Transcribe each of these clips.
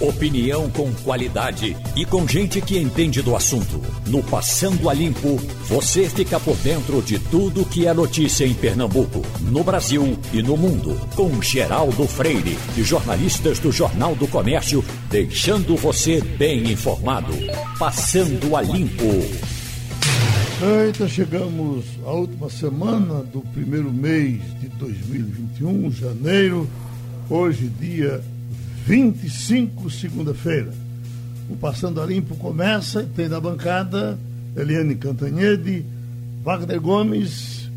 Opinião com qualidade e com gente que entende do assunto. No Passando a Limpo, você fica por dentro de tudo que é notícia em Pernambuco, no Brasil e no mundo. Com Geraldo Freire e jornalistas do Jornal do Comércio, deixando você bem informado. Passando a Limpo. Eita, chegamos à última semana do primeiro mês de 2021, janeiro. Hoje, dia 25, segunda-feira. O Passando a Limpo começa e tem na bancada Eliane Cantanhede, Wagner Gomes,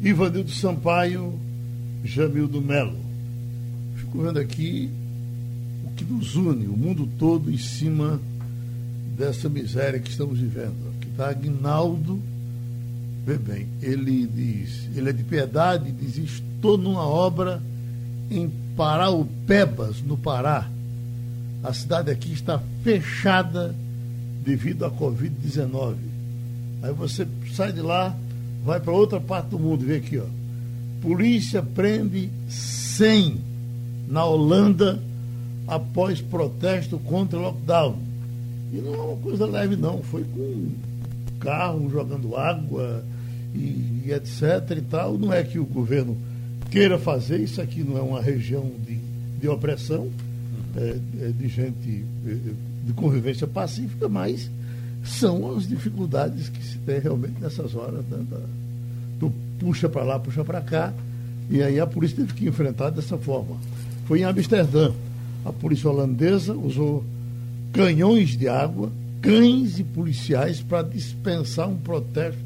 Ivanildo Sampaio, Jamildo Melo. Fico vendo aqui o que nos une, o mundo todo em cima dessa miséria que estamos vivendo. Aqui está Aguinaldo, vê bem, ele diz, ele é de piedade, diz, estou numa obra em Paraupebas, no Pará. A cidade aqui está fechada devido à Covid-19. Aí você sai de lá, vai para outra parte do mundo, vê aqui, ó. Polícia prende 100 na Holanda após protesto contra o lockdown. E não é uma coisa leve, não. Foi com carro jogando água e, e etc. e tal. Não é que o governo queira fazer, isso aqui não é uma região de, de opressão, é, é de gente é, de convivência pacífica, mas são as dificuldades que se tem realmente nessas horas. Né, da, do puxa para lá, puxa para cá, e aí a polícia teve que enfrentar dessa forma. Foi em Amsterdã. A polícia holandesa usou canhões de água, cães e policiais para dispensar um protesto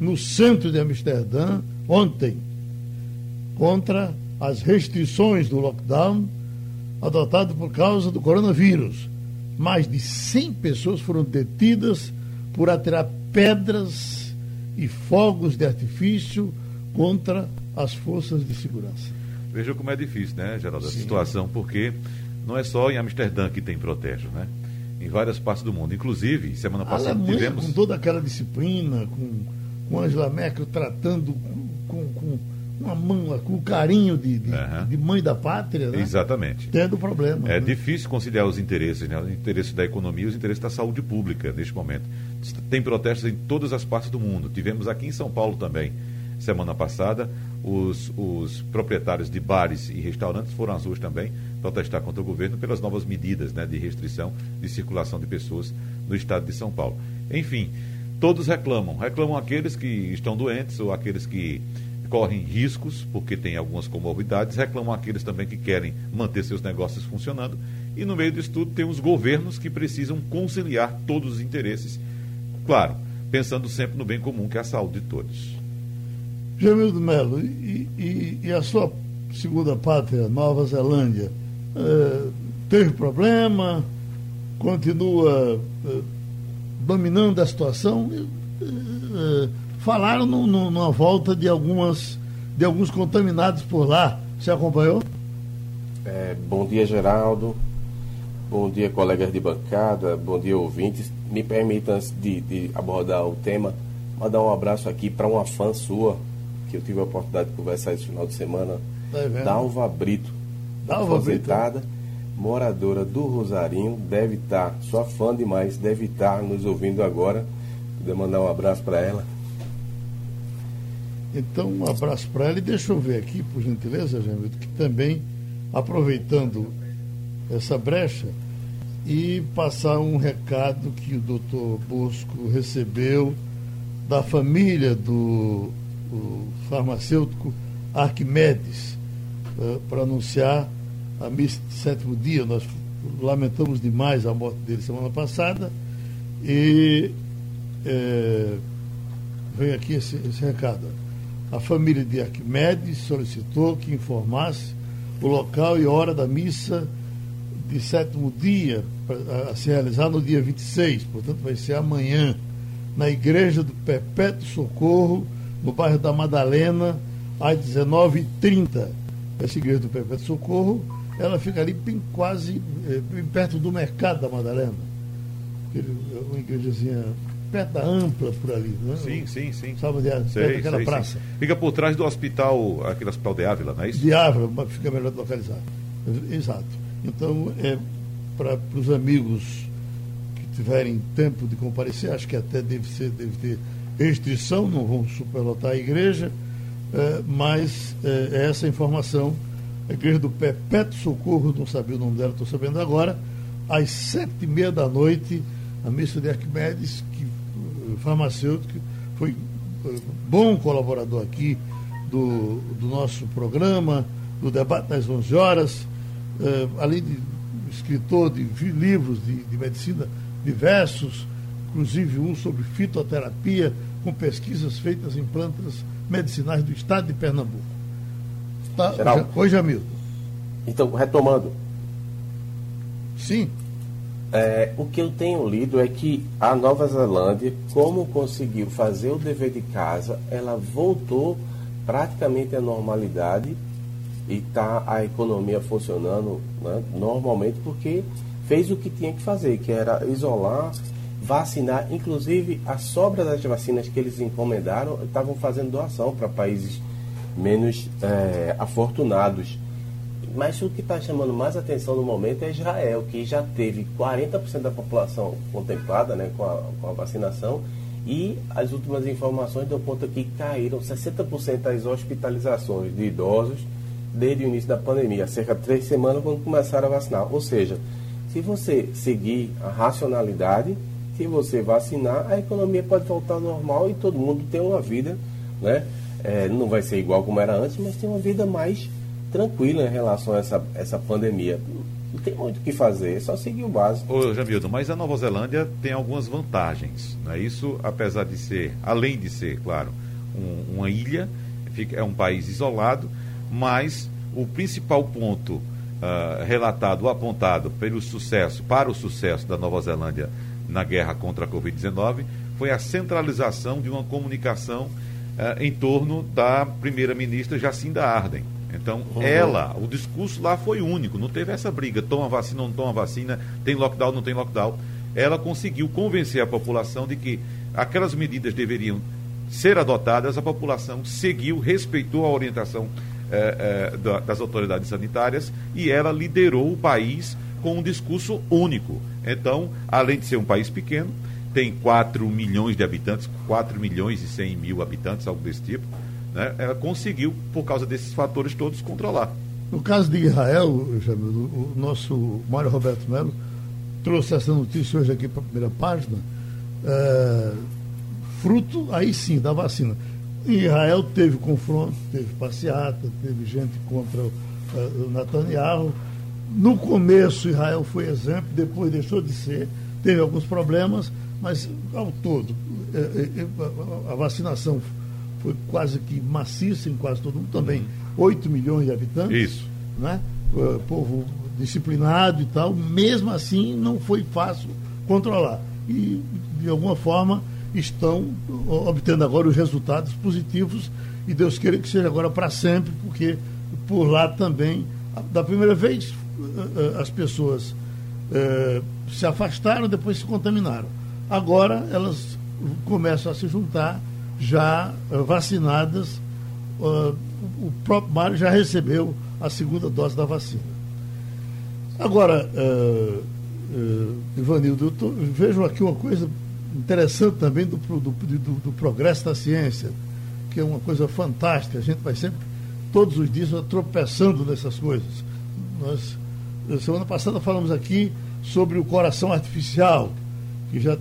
no centro de Amsterdã ontem contra as restrições do lockdown adotado por causa do coronavírus. Mais de 100 pessoas foram detidas por atirar pedras e fogos de artifício contra as forças de segurança. Veja como é difícil, né, Geraldo, a situação, porque não é só em Amsterdã que tem protesto, né? Em várias partes do mundo. Inclusive, semana passada Alemanha, tivemos. Com toda aquela disciplina, com, com Angela Merkel tratando com, com uma mão, com o carinho de, de, uhum. de, mãe da pátria, né? Exatamente. Tendo problema. É né? difícil conciliar os interesses, né? Os interesses da economia e os interesses da saúde pública neste momento. Tem protestos em todas as partes do mundo. Tivemos aqui em São Paulo também, semana passada, os, os proprietários de bares e restaurantes foram às ruas também protestar contra o governo pelas novas medidas né, de restrição de circulação de pessoas no estado de São Paulo. Enfim, todos reclamam. Reclamam aqueles que estão doentes ou aqueles que correm riscos, porque tem algumas comorbidades, reclamam aqueles também que querem manter seus negócios funcionando. E no meio disso tudo tem os governos que precisam conciliar todos os interesses, claro, pensando sempre no bem comum, que é a saúde de todos. Jamildo Melo, e, e, e, a sua segunda pátria, Nova Zelândia, eh, teve problema? Continua eh, dominando a situação? Eh, falaram no, no, numa volta de algumas de alguns contaminados por lá. Você acompanhou? É, bom dia, Geraldo. Bom dia, colegas de bancada. Bom dia, ouvintes. Me permita, antes de, de abordar o tema, mandar um abraço aqui para uma fã sua, que eu tive a oportunidade de conversar esse final de semana, tá Dalva Brito. Dalva Brito. Moradora do Rosarinho, deve estar, sua fã demais, deve estar nos ouvindo agora. Poder mandar um abraço para ela. Então, um abraço para ela e deixa eu ver aqui, por gentileza, Jamildo, que também, aproveitando essa brecha, e passar um recado que o doutor Bosco recebeu da família do farmacêutico Arquimedes, uh, para anunciar a missa de sétimo dia. Nós lamentamos demais a morte dele semana passada e é, vem aqui esse, esse recado. A família de Arquimedes solicitou que informasse o local e hora da missa de sétimo dia, a se realizar no dia 26, portanto vai ser amanhã, na Igreja do Perpétuo Socorro, no bairro da Madalena, às 19h30. Essa Igreja do Perpétuo Socorro, ela fica ali bem quase é, bem perto do Mercado da Madalena. Uma igrejazinha da Ampla, por ali, né? Sim, sim, sim. Sabe de, sei, perto daquela sei, praça. Sim. Fica por trás do hospital, aquele hospital de Ávila, não é isso? De Ávila, fica melhor localizado. Exato. Então, é, para os amigos que tiverem tempo de comparecer, acho que até deve, ser, deve ter restrição, não vão superlotar a igreja, é, mas é, é essa informação. A igreja do Perpétuo Socorro, não sabia o nome dela, estou sabendo agora, às sete e meia da noite, a missa de Arquimedes, que farmacêutico, foi bom colaborador aqui do, do nosso programa, do debate das 11 horas, além de escritor de livros de, de medicina diversos, inclusive um sobre fitoterapia, com pesquisas feitas em plantas medicinais do estado de Pernambuco. Tá, Geral, Oi. Então, retomando. Sim. É, o que eu tenho lido é que a Nova Zelândia, como conseguiu fazer o dever de casa, ela voltou praticamente à normalidade e está a economia funcionando né, normalmente porque fez o que tinha que fazer, que era isolar, vacinar, inclusive a sobra das vacinas que eles encomendaram estavam fazendo doação para países menos é, afortunados. Mas o que está chamando mais atenção no momento é Israel, que já teve 40% da população contemplada né, com, a, com a vacinação e as últimas informações dão conta que caíram 60% das hospitalizações de idosos desde o início da pandemia, cerca de três semanas quando começaram a vacinar. Ou seja, se você seguir a racionalidade, se você vacinar, a economia pode voltar ao normal e todo mundo tem uma vida, né? É, não vai ser igual como era antes, mas tem uma vida mais tranquila em relação a essa, essa pandemia. Não tem muito o que fazer, é só seguir o básico. Ô, Jamildo, mas a Nova Zelândia tem algumas vantagens. Né? Isso, apesar de ser, além de ser, claro, um, uma ilha, é um país isolado, mas o principal ponto uh, relatado, apontado pelo sucesso, para o sucesso da Nova Zelândia na guerra contra a Covid-19, foi a centralização de uma comunicação uh, em torno da primeira-ministra Jacinda Arden. Então, uhum. ela, o discurso lá foi único, não teve essa briga, toma vacina, não toma vacina, tem lockdown, não tem lockdown. Ela conseguiu convencer a população de que aquelas medidas deveriam ser adotadas, a população seguiu, respeitou a orientação é, é, das autoridades sanitárias e ela liderou o país com um discurso único. Então, além de ser um país pequeno, tem 4 milhões de habitantes, 4 milhões e 100 mil habitantes, algo desse tipo, né? ela conseguiu, por causa desses fatores todos, controlar. No caso de Israel, o nosso Mário Roberto Melo trouxe essa notícia hoje aqui para a primeira página, é, fruto, aí sim, da vacina. Israel teve confronto, teve passeata, teve gente contra o, uh, o Netanyahu. No começo, Israel foi exemplo, depois deixou de ser, teve alguns problemas, mas ao todo, eh, eh, a vacinação foi quase que maciça em quase todo mundo, também 8 milhões de habitantes. Isso. Né? Povo disciplinado e tal, mesmo assim não foi fácil controlar. E, de alguma forma, estão obtendo agora os resultados positivos e Deus queira que seja agora para sempre, porque por lá também, da primeira vez, eh, eh, as pessoas eh, se afastaram, depois se contaminaram. Agora elas começam a se juntar, já vacinadas. o próprio Mário já recebeu a segunda dose da vacina. Agora, Ivanildo, eu tô, vejo aqui uma coisa interessante também do, do, do, do, progresso da ciência, que é uma coisa fantástica. A gente vai sempre, todos os dias, tropeçando nessas coisas. Nós, semana passada, falamos aqui sobre o coração artificial, que já,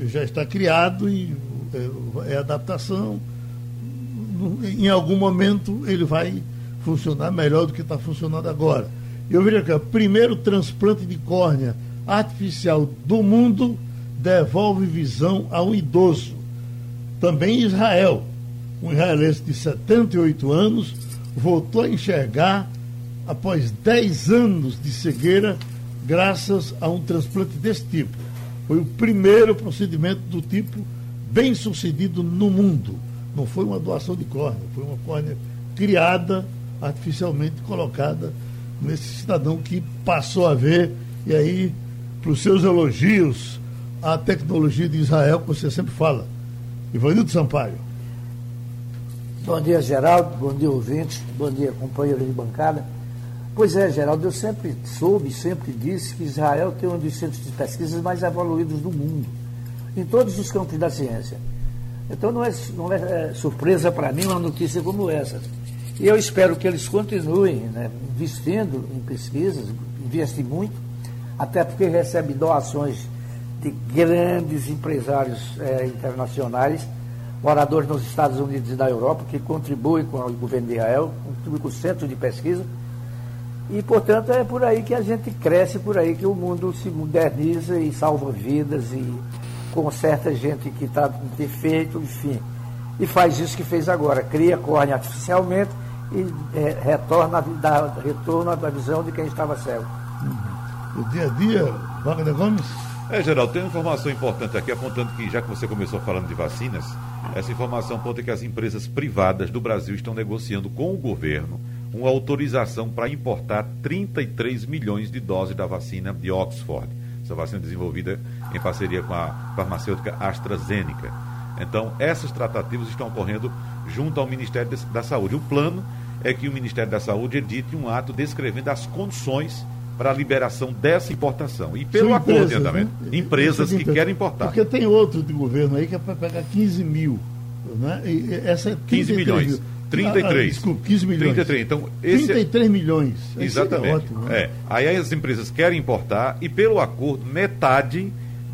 já está criado e é, é adaptação. Em algum momento ele vai funcionar melhor do que está funcionando agora. Eu vejo aqui, o primeiro transplante de córnea artificial do mundo devolve visão a um idoso. Também Israel, um israelense de 78 anos, voltou a enxergar após 10 anos de cegueira, graças a um transplante desse tipo. Foi o primeiro procedimento do tipo bem sucedido no mundo. Não foi uma doação de córnea, foi uma córnea criada, artificialmente colocada nesse cidadão que passou a ver, e aí, para os seus elogios a tecnologia de Israel, que você sempre fala. Ivanildo Sampaio. Bom dia, Geraldo. Bom dia, ouvintes. Bom dia, companheiro de bancada. Pois é, Geraldo, eu sempre soube, sempre disse que Israel tem um dos centros de pesquisas mais evoluídos do mundo, em todos os campos da ciência. Então não é, não é, é surpresa para mim uma notícia como essa. E eu espero que eles continuem né, investindo em pesquisas, investem muito, até porque recebem doações de grandes empresários é, internacionais, moradores nos Estados Unidos e na Europa, que contribuem com o governo de Israel, contribuem com o centro de pesquisa. E, portanto, é por aí que a gente cresce, por aí que o mundo se moderniza e salva vidas e conserta gente que está defeito, enfim. E faz isso que fez agora, cria córnea artificialmente e é, retorna, dá retorno à visão de quem estava cego. Uhum. O dia a dia, Wagner Gomes? É, Geraldo, tem uma informação importante aqui, apontando que, já que você começou falando de vacinas, essa informação aponta que as empresas privadas do Brasil estão negociando com o governo uma autorização para importar 33 milhões de doses da vacina de Oxford. Essa vacina desenvolvida em parceria com a farmacêutica AstraZeneca. Então, essas tratativas estão ocorrendo junto ao Ministério da Saúde. O plano é que o Ministério da Saúde edite um ato descrevendo as condições para a liberação dessa importação. E pelo acordo de andamento, né? empresas que querem importar. Porque tem outro de governo aí que é para pegar 15 mil. Né? E essa é 15 milhões. Mil. 33. Ah, ah, desculpa, 15 milhões. 33. Então, esse 33 é... milhões. Exatamente. É, ótimo, né? é. Aí as empresas querem importar e, pelo acordo, metade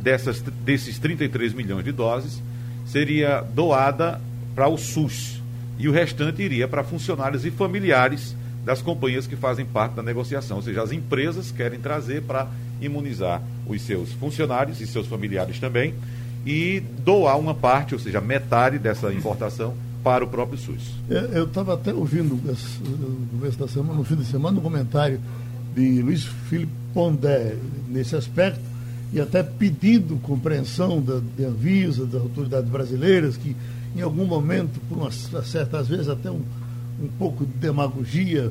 dessas, desses 33 milhões de doses seria doada para o SUS. E o restante iria para funcionários e familiares das companhias que fazem parte da negociação. Ou seja, as empresas querem trazer para imunizar os seus funcionários e seus familiares também e doar uma parte, ou seja, metade dessa importação para o próprio SUS. Eu estava até ouvindo no no fim de semana, um comentário de Luiz Felipe Pondé nesse aspecto e até pedindo compreensão da, de Anvisa, das autoridades brasileiras, que em algum momento, por uma certa, às vezes até um, um pouco de demagogia,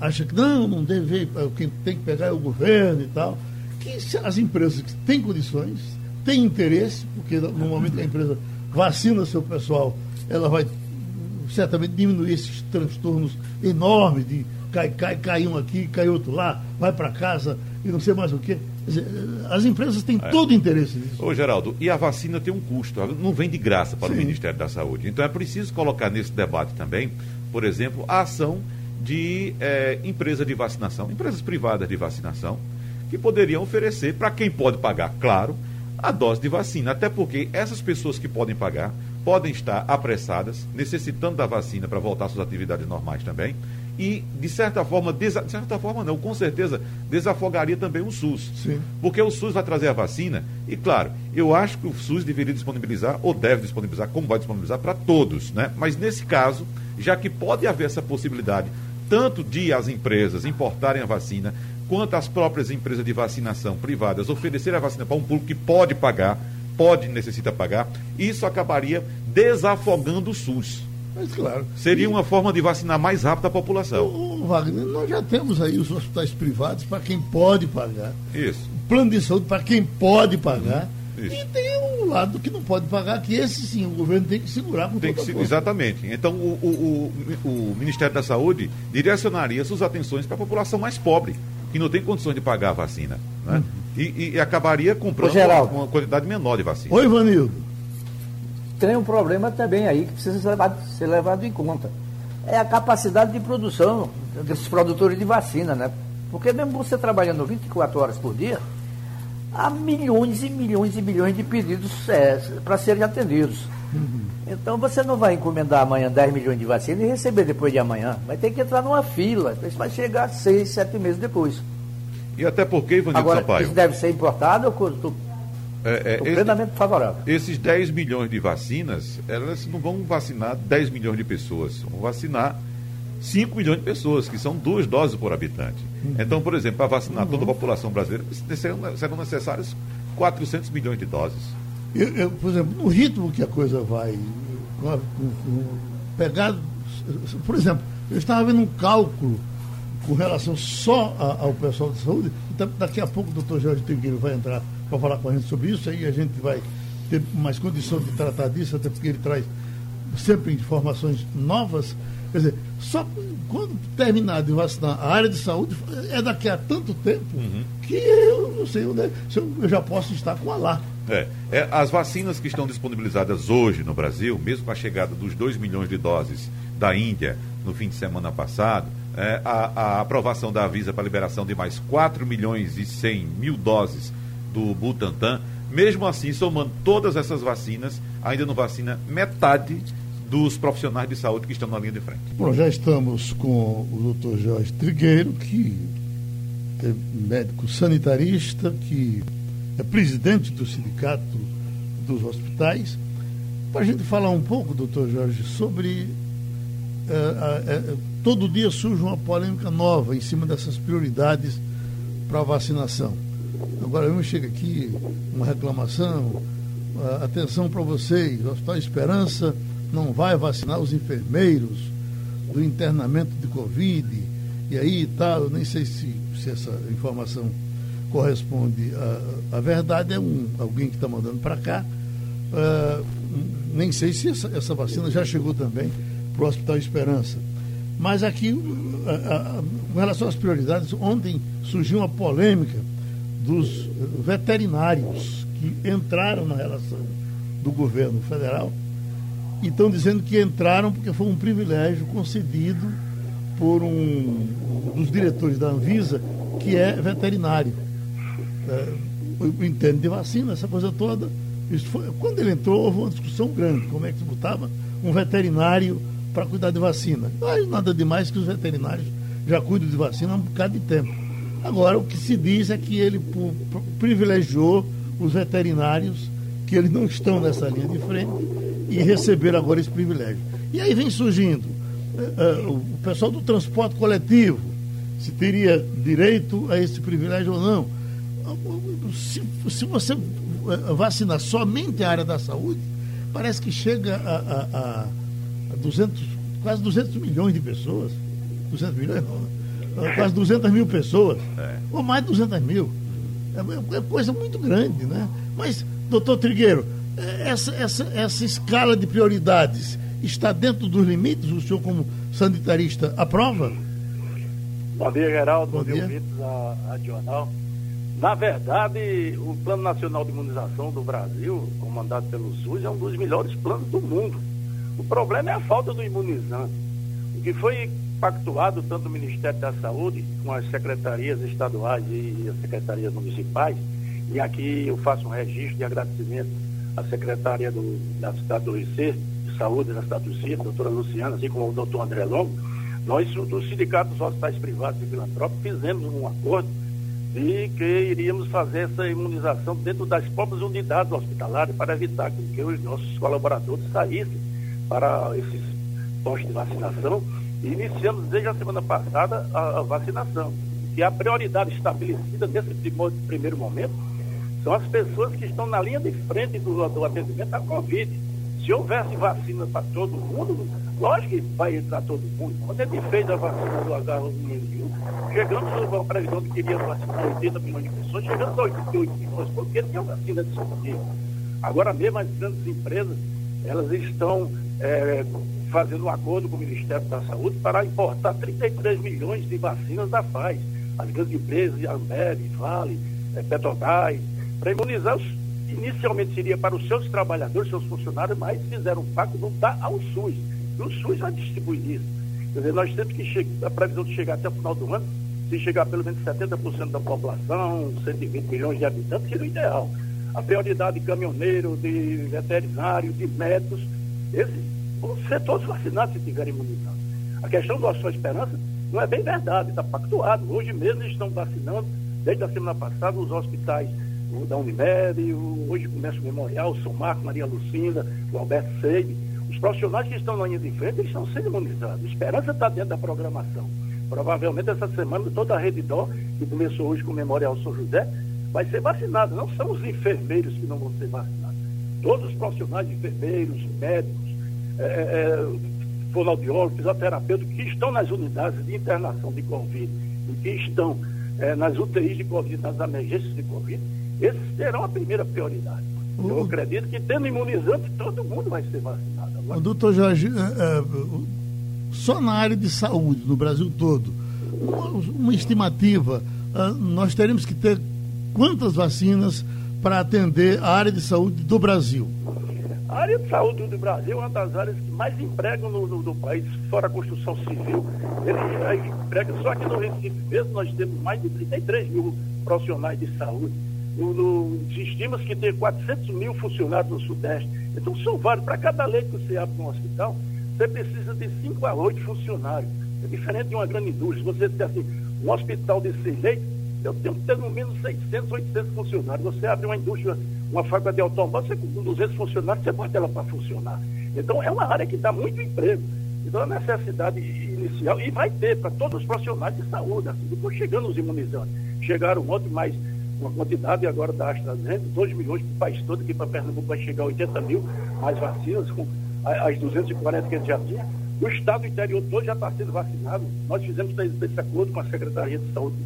acha que não, não deve, quem tem que pegar é o governo e tal. Que as empresas que têm condições, têm interesse, porque no momento que a empresa vacina seu pessoal, ela vai certamente diminuir esses transtornos enormes de cai, cai, cai um aqui, cai outro lá, vai para casa e não sei mais o quê. As empresas têm é. todo interesse nisso. Ô, Geraldo, e a vacina tem um custo, não vem de graça para Sim. o Ministério da Saúde. Então é preciso colocar nesse debate também, por exemplo, a ação de é, empresa de vacinação, empresas privadas de vacinação, que poderiam oferecer para quem pode pagar, claro, a dose de vacina. Até porque essas pessoas que podem pagar podem estar apressadas, necessitando da vacina para voltar às suas atividades normais também. E, de certa forma, desa... de certa forma não, com certeza, desafogaria também o SUS. Sim. Porque o SUS vai trazer a vacina, e claro, eu acho que o SUS deveria disponibilizar, ou deve disponibilizar, como vai disponibilizar, para todos, né? Mas nesse caso, já que pode haver essa possibilidade, tanto de as empresas importarem a vacina, quanto as próprias empresas de vacinação privadas oferecerem a vacina para um público que pode pagar, pode necessita pagar, isso acabaria desafogando o SUS. Mas claro. Seria e... uma forma de vacinar mais rápido a população. O, Wagner, nós já temos aí os hospitais privados para quem pode pagar. Isso. Plano de saúde para quem pode pagar. Isso. E tem um lado que não pode pagar, que esse sim, o governo tem que segurar com tem que se, Exatamente. Então, o, o, o, o Ministério da Saúde direcionaria suas atenções para a população mais pobre, que não tem condições de pagar a vacina. Né? Uhum. E, e, acabaria comprando uma, uma quantidade menor de vacina. Oi, Vanildo. Tem um problema também aí que precisa ser levado, ser levado em conta. É a capacidade de produção desses produtores de vacina, né? Porque mesmo você trabalhando 24 horas por dia, há milhões e milhões e milhões de pedidos é, para serem atendidos. Uhum. Então você não vai encomendar amanhã 10 milhões de vacinas e receber depois de amanhã. Vai ter que entrar numa fila. Isso vai chegar seis, sete meses depois. E até porque, Ivanildo Agora, Sampaio... isso deve ser importado, eu estou é, é, plenamente esse, favorável. Esses 10 milhões de vacinas, elas não vão vacinar 10 milhões de pessoas, vão vacinar 5 milhões de pessoas, que são duas doses por habitante. Uhum. Então, por exemplo, para vacinar uhum. toda a população brasileira, serão, serão necessárias 400 milhões de doses. Eu, eu, por exemplo, no ritmo que a coisa vai com, com, pegar. Por exemplo, eu estava vendo um cálculo com relação só a, ao pessoal de saúde. Então, daqui a pouco o doutor Jorge Trigueiro vai entrar para falar com a gente sobre isso, aí a gente vai ter mais condições de tratar disso, até porque ele traz sempre informações novas. Quer dizer, só quando terminar de vacinar a área de saúde, é daqui a tanto tempo uhum. que eu não sei onde é, eu já posso estar com a lá. É, é, as vacinas que estão disponibilizadas hoje no Brasil, mesmo com a chegada dos 2 milhões de doses da Índia no fim de semana passado, é, a, a, aprovação da Avisa para liberação de mais 4 milhões e 100 mil doses do Butantan, mesmo assim, somando todas essas vacinas, ainda não vacina metade dos profissionais de saúde que estão na linha de frente. Bom, já estamos com o doutor Jorge Trigueiro, que é médico sanitarista, que é presidente do Sindicato dos Hospitais, para a gente falar um pouco, doutor Jorge, sobre. É, é, todo dia surge uma polêmica nova em cima dessas prioridades para a vacinação. Agora, eu chego aqui, uma reclamação, atenção para vocês, o Hospital Esperança não vai vacinar os enfermeiros do internamento de Covid, e aí tá, eu nem sei se, se essa informação corresponde à, à verdade, é um, alguém que está mandando para cá. Uh, nem sei se essa, essa, vacina já chegou também para o Hospital Esperança. Mas aqui, com relação às prioridades, ontem surgiu uma polêmica dos veterinários que entraram na relação do governo federal e estão dizendo que entraram porque foi um privilégio concedido por um, dos diretores da Anvisa, que é veterinário. É, entende de vacina, essa coisa toda. Foi, quando ele entrou, houve uma discussão grande, como é que se botava um veterinário para cuidar de vacina. Não nada demais que os veterinários já cuidam de vacina há um bocado de tempo. Agora, o que se diz é que ele privilegiou os veterinários, que eles não estão nessa linha de frente, e receberam agora esse privilégio. E aí vem surgindo uh, o pessoal do transporte coletivo, se teria direito a esse privilégio ou não. Se, se você vacinar somente a área da saúde, parece que chega a, a, a 200, quase 200 milhões de pessoas. 200 milhões não, né? Quase 200 mil pessoas, é. ou mais de 200 mil. É, é, coisa muito grande, né? Mas, doutor Trigueiro, é, essa, essa, essa escala de prioridades está dentro dos limites? O senhor, como sanitarista, aprova? Bom dia, Geraldo. Bom, Bom dia, ouvintes da Radional. Na verdade, o Plano Nacional de Imunização do Brasil, comandado pelo SUS, é um dos melhores planos do mundo. O problema é a falta do imunizante. O que foi pactuado tanto o Ministério da Saúde com as secretarias estaduais e as secretarias municipais, e aqui eu faço um registro de agradecimento à secretária do, da cidade do IC, de Saúde da cidade do Cito, doutora Luciana, assim como o doutor André Longo, nós, dos sindicatos hospitais privados e filantrópicos, fizemos um acordo de que iríamos fazer essa imunização dentro das próprias unidades hospitalares para evitar que os nossos colaboradores saíssem para esses postos de vacinação iniciamos desde a semana passada a, a vacinação. E a prioridade estabelecida nesse primeiro momento são as pessoas que estão na linha de frente do, do atendimento à Covid. Se houvesse vacina para todo mundo, lógico que vai entrar todo mundo. Quando gente fez a vacina do H1N1, chegamos a previsão que queria vacinar 80 milhões de pessoas, chegamos a 88 milhões, porque tinha vacina disponível. Agora mesmo as grandes empresas, elas estão é, fazendo um acordo com o Ministério da Saúde para importar 33 milhões de vacinas da Pfizer. As grandes empresas, Ambev, Vale, é, Petrobras, para imunizar os, inicialmente seria para os seus trabalhadores, seus funcionários, mas fizeram um pacto não dá ao SUS. E o SUS vai distribuir isso. Quer dizer, nós temos que chegar, a previsão de chegar até o final do ano, se chegar pelo menos 70% da população, 120 milhões de habitantes, seria o ideal. A prioridade de caminhoneiro, de veterinário, de médicos, esses vão ser todos vacinados se tiverem imunizados. A questão do Sua Esperança não é bem verdade, está pactuado. Hoje mesmo eles estão vacinando, desde a semana passada, os hospitais o da Unimed, o, hoje começa o Memorial, o São Marcos, Maria Lucinda, o Alberto Seide. Os profissionais que estão na linha de frente, eles estão sendo imunizados. A esperança está dentro da programação. Provavelmente essa semana toda a rede Dó, que começou hoje com o Memorial São José, vai ser vacinada. Não são os enfermeiros que não vão ser vacinados. Todos os profissionais, enfermeiros, médicos, é, fonoaudiólogos, fisioterapeutas que estão nas unidades de internação de Covid e que estão é, nas UTIs de Covid, nas emergências de Covid, esses terão a primeira prioridade. Eu acredito que tendo imunizante, todo mundo vai ser vacinado. Agora... Doutor Jorge, é, é, só na área de saúde, no Brasil todo, uma, uma estimativa, nós teremos que ter quantas vacinas para atender a área de saúde do Brasil? A área de saúde do Brasil é uma das áreas que mais empregam no, no, país, fora a construção civil. Ele emprega, só aqui no Recife mesmo nós temos mais de 33 mil profissionais de saúde. No, no, que tem 400 mil funcionários no Sudeste. Então são vários. Para cada leito que você abre no hospital, você precisa de 5 a 8 funcionários. É diferente de uma grande indústria. Você tem assim, um hospital de 100 leitos, eu tenho que ter no menos 600, 800 funcionários. Você abre uma indústria, uma fábrica de automóvel, com 200 funcionários, você bota ela para funcionar. Então, é uma área que dá muito emprego. Então, a necessidade inicial, e vai ter para todos os profissionais de saúde, assim, depois chegando os imunizantes. Chegaram ontem mais uma quantidade agora da AstraZeneca, 2 milhões para o país todo, aqui para Pernambuco vai chegar a 80 mil mais vacinas, com as 240 que a gente já tinha. O estado do interior todo já está sendo vacinado. Nós fizemos esse acordo com a Secretaria de Saúde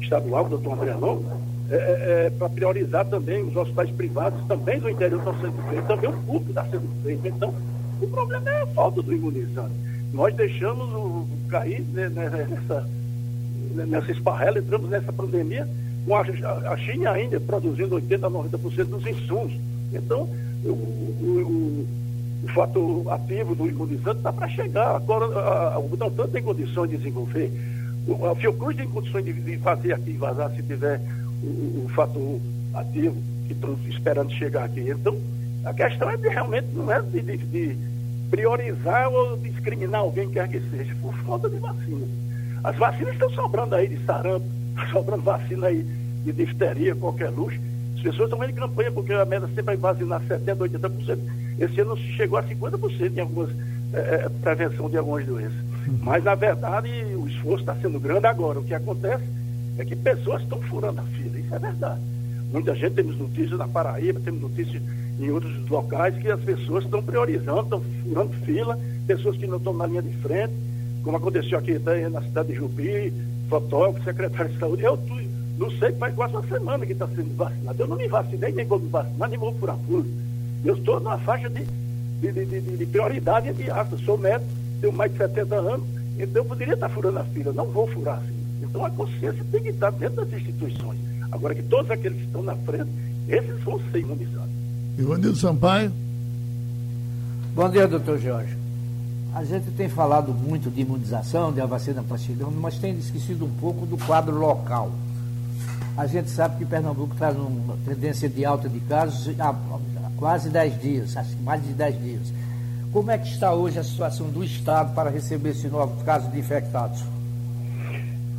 estadual, o doutor André Longo, é, é, é para priorizar também os hospitais privados, também do interior estão sendo feitos, também o público está sendo feito. Então, o problema é a falta do imunizante. Nós deixamos o, cair né, né, nessa, nessa esparrela, entramos nessa pandemia com a, a China ainda produzindo 80% a 90% dos insumos. Então, o, o, o, fato ativo do imunizante está para chegar. Agora, a, a, o tem condições de desenvolver a Fiocruz tem condições de, de, fazer aqui, vazar, se tiver o, o fator ativo que estão esperando chegar aqui. Então, a questão é de, realmente não é de, de, de, priorizar ou discriminar alguém quer que seja, por falta de vacina. As vacinas estão sobrando aí de sarampo, sobrando vacina aí de difteria, qualquer luxo. As pessoas estão em campanha porque a meta sempre vai vacinar 70%, 80%. Esse ano chegou a 50% em algumas é, prevenção de algumas doenças. Mas, na verdade, o esforço está sendo grande agora. O que acontece é que pessoas estão furando a fila. Isso é verdade. Muita gente, temos notícias na Paraíba, temos notícias em outros locais que as pessoas estão priorizando, estão furando fila, pessoas que não estão na linha de frente, como aconteceu aqui na cidade de Jupi, fotógrafo, secretário de saúde. Eu não sei, faz quase uma semana que está sendo vacinado. Eu não me vacinei, nem vou me vacinar, nem vou furar fila. Eu estou numa faixa de, de, de, de, de prioridade. Sou médico, tenho mais de 70 anos, então eu poderia estar furando a fila, não vou furar assim. Então a consciência tem que estar dentro das instituições. Agora que todos aqueles que estão na frente, esses vão ser imunizados. Ivanildo Sampaio. Bom dia, doutor Jorge. A gente tem falado muito de imunização, de a vacina para chegando, mas tem esquecido um pouco do quadro local. A gente sabe que Pernambuco está numa tendência de alta de casos há, quase 10 dias, acho que mais de 10 dias. Como é que está hoje a situação do Estado para receber esse novo caso de infectados?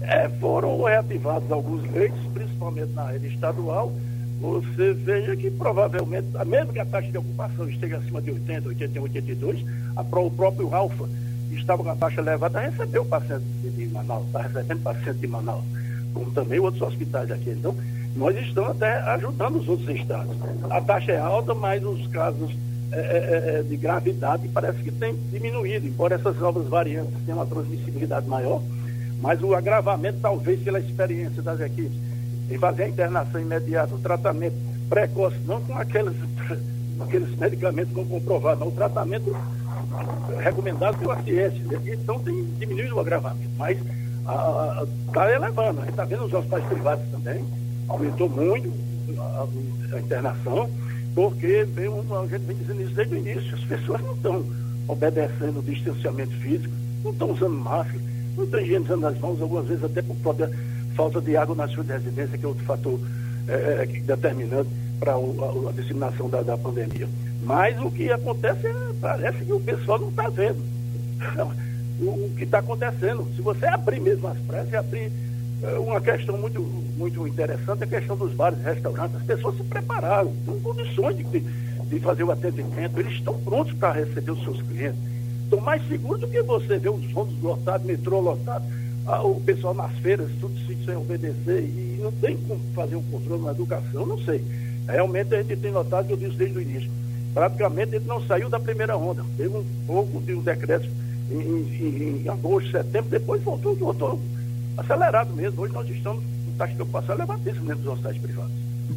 É, foram reativados alguns leitos, principalmente na rede estadual. Você veja que provavelmente, mesmo que a taxa de ocupação esteja acima de 80, 81, 82, a, o próprio Alfa estava com a taxa elevada, recebeu paciente de Manaus, está recebendo paciente de Manaus, como também outros hospitais aqui. Então, nós estamos até ajudando os outros estados. A taxa é alta, mas os casos é é, é, é, de gravidade parece que tem diminuído, embora essas novas variantes tenham uma transmissibilidade maior, mas o agravamento, talvez pela experiência das equipes, em fazer a internação imediata, o tratamento precoce, não com aqueles, aqueles medicamentos não comprovados, não, o tratamento recomendado pela ciência. Então tem diminuído o agravamento, mas está elevando. A gente está vendo os hospitais privados também, aumentou muito a, a internação porque vem a gente vem dizendo isso desde o início, as pessoas não estão obedecendo o distanciamento físico, não estão usando máscara, não estão higienizando as mãos, algumas vezes até por própria falta de água na sua residência, que é outro fator é, é determinante para a, a, disseminação da, da, pandemia. Mas o que acontece é, parece que o pessoal não está vendo o, o, que está acontecendo. Se você abrir mesmo as pressas, abrir é uma questão muito, muito interessante é a questão dos bares e restaurantes. As pessoas se prepararam, têm condições de, de fazer o atendimento, eles estão prontos para receber os seus clientes. Estão mais seguros do que você ver os ônibus lotados, metrô lotado, o pessoal nas feiras, tudo sem obedecer, e não tem como fazer um controle na educação, não sei. Realmente a gente tem notado, que eu disse desde o início, praticamente ele não saiu da primeira onda. Teve um pouco de um decreto em, em, em agosto, setembro, depois voltou, voltou acelerado mesmo. Hoje nós estamos com taxa de ocupação elevadíssima dentro dos hospitais privados.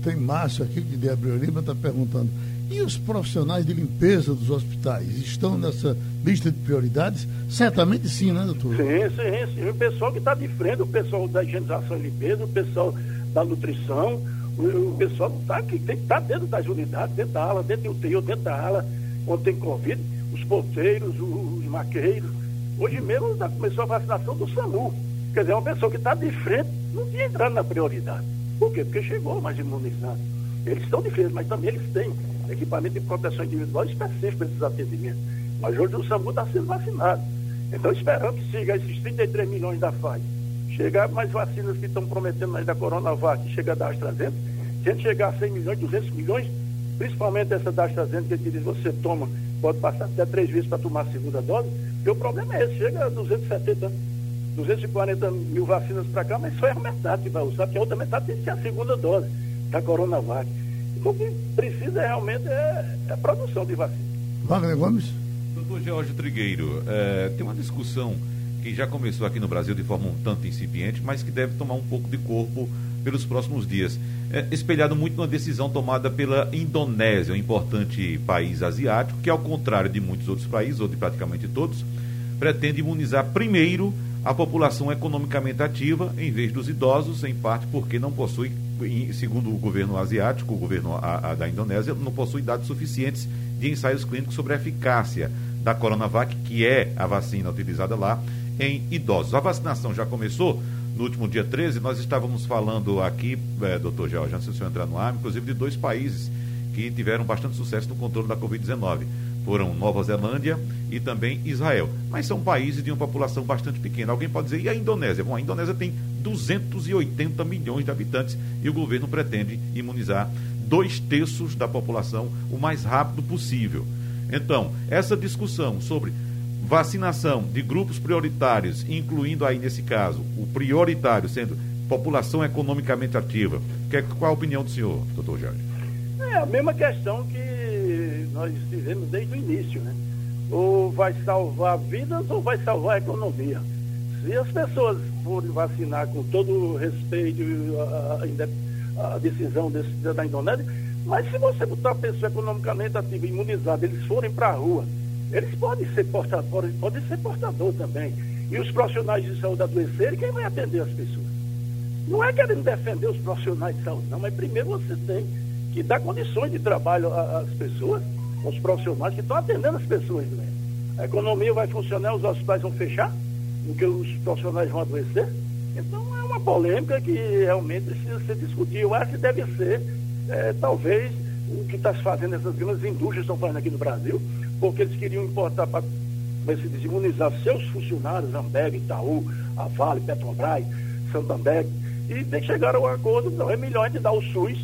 Tem Márcio aqui, de Abreu Lima, está perguntando, E os profissionais de limpeza dos hospitais estão nessa lista de prioridades? Certamente sim, né, doutor? Sim, sim, sim. O pessoal que está de frente, o pessoal da higienização e limpeza, o pessoal da nutrição, o, o pessoal tá, que tem que estar tá dentro das unidades, dentro da ala, dentro do UTI, dentro da ala, quando tem Covid, os porteiros, os maqueiros. Hoje mesmo já começou a vacinação do SAMU. Quer dizer, uma pessoa que está de frente não tinha entrado na prioridade. Por quê? Porque chegou mais imunizado. Eles estão de frente, mas também eles têm equipamento de proteção individual específico para esses atendimentos. Mas hoje o SAMU está sendo vacinado. Então esperamos que siga esses 33 milhões da Pfizer. Chegar mais vacinas que estão prometendo aí da Coronavac, chega da AstraZeneca, se a gente chegar a 100 milhões, 200 milhões, principalmente essa da AstraZeneca que diz você toma, pode passar até três vezes para tomar a segunda dose, porque o problema é esse, chega a 270, 240 mil vacinas para cá, mas só é a metade que vai usar, porque a outra metade tem que ser a segunda dose da Coronavac. O que precisa realmente é, é a produção de vacina. Wagner Gomes. Doutor Jorge Trigueiro, é, tem uma discussão que já começou aqui no Brasil de forma um tanto incipiente, mas que deve tomar um pouco de corpo pelos próximos dias. É, espelhado muito numa decisão tomada pela Indonésia, um importante país asiático, que, ao contrário de muitos outros países, ou de praticamente todos, pretende imunizar primeiro a população economicamente ativa, em vez dos idosos, em parte porque não possui, segundo o governo asiático, o governo a, a da Indonésia, não possui dados suficientes de ensaios clínicos sobre a eficácia da Coronavac, que é a vacina utilizada lá, em idosos. A vacinação já começou no último dia 13, nós estávamos falando aqui, é, doutor George, antes do senhor entrar no ar, inclusive de dois países que tiveram bastante sucesso no controle da Covid-19. Foram Nova Zelândia e também Israel. Mas são países de uma população bastante pequena. Alguém pode dizer, e a Indonésia? Bom, a Indonésia tem 280 milhões de habitantes e o governo pretende imunizar dois terços da população o mais rápido possível. Então, essa discussão sobre vacinação de grupos prioritários, incluindo aí nesse caso o prioritário sendo população economicamente ativa. Que, qual a opinião do senhor, doutor Jorge? É a mesma questão que nós fizemos desde o início, né? Ou vai salvar vidas ou vai salvar a economia. Se as pessoas forem vacinar com todo o respeito a, a decisão desse, da Indonésia, mas se você botar a pessoa economicamente ativa, imunizada, eles forem para a rua, eles podem ser portadores, podem ser portador também. E os profissionais de saúde adoecerem, quem vai atender as pessoas? Não é querendo defender os profissionais de saúde, não, mas primeiro você tem que dar condições de trabalho às pessoas, aos profissionais que estão atendendo as pessoas doentes. A economia vai funcionar, os hospitais vão fechar, porque os profissionais vão adoecer. Então é uma polêmica que realmente precisa ser discutida. Eu acho que deve ser, é, talvez, o que está se fazendo, essas grandes indústrias estão fazendo aqui no Brasil, porque eles queriam importar para se desimunizar seus funcionários, Ambev, Itaú, a Vale, Petrobras, Santander, e chegaram a um acordo, não, é melhor a gente dar o SUS,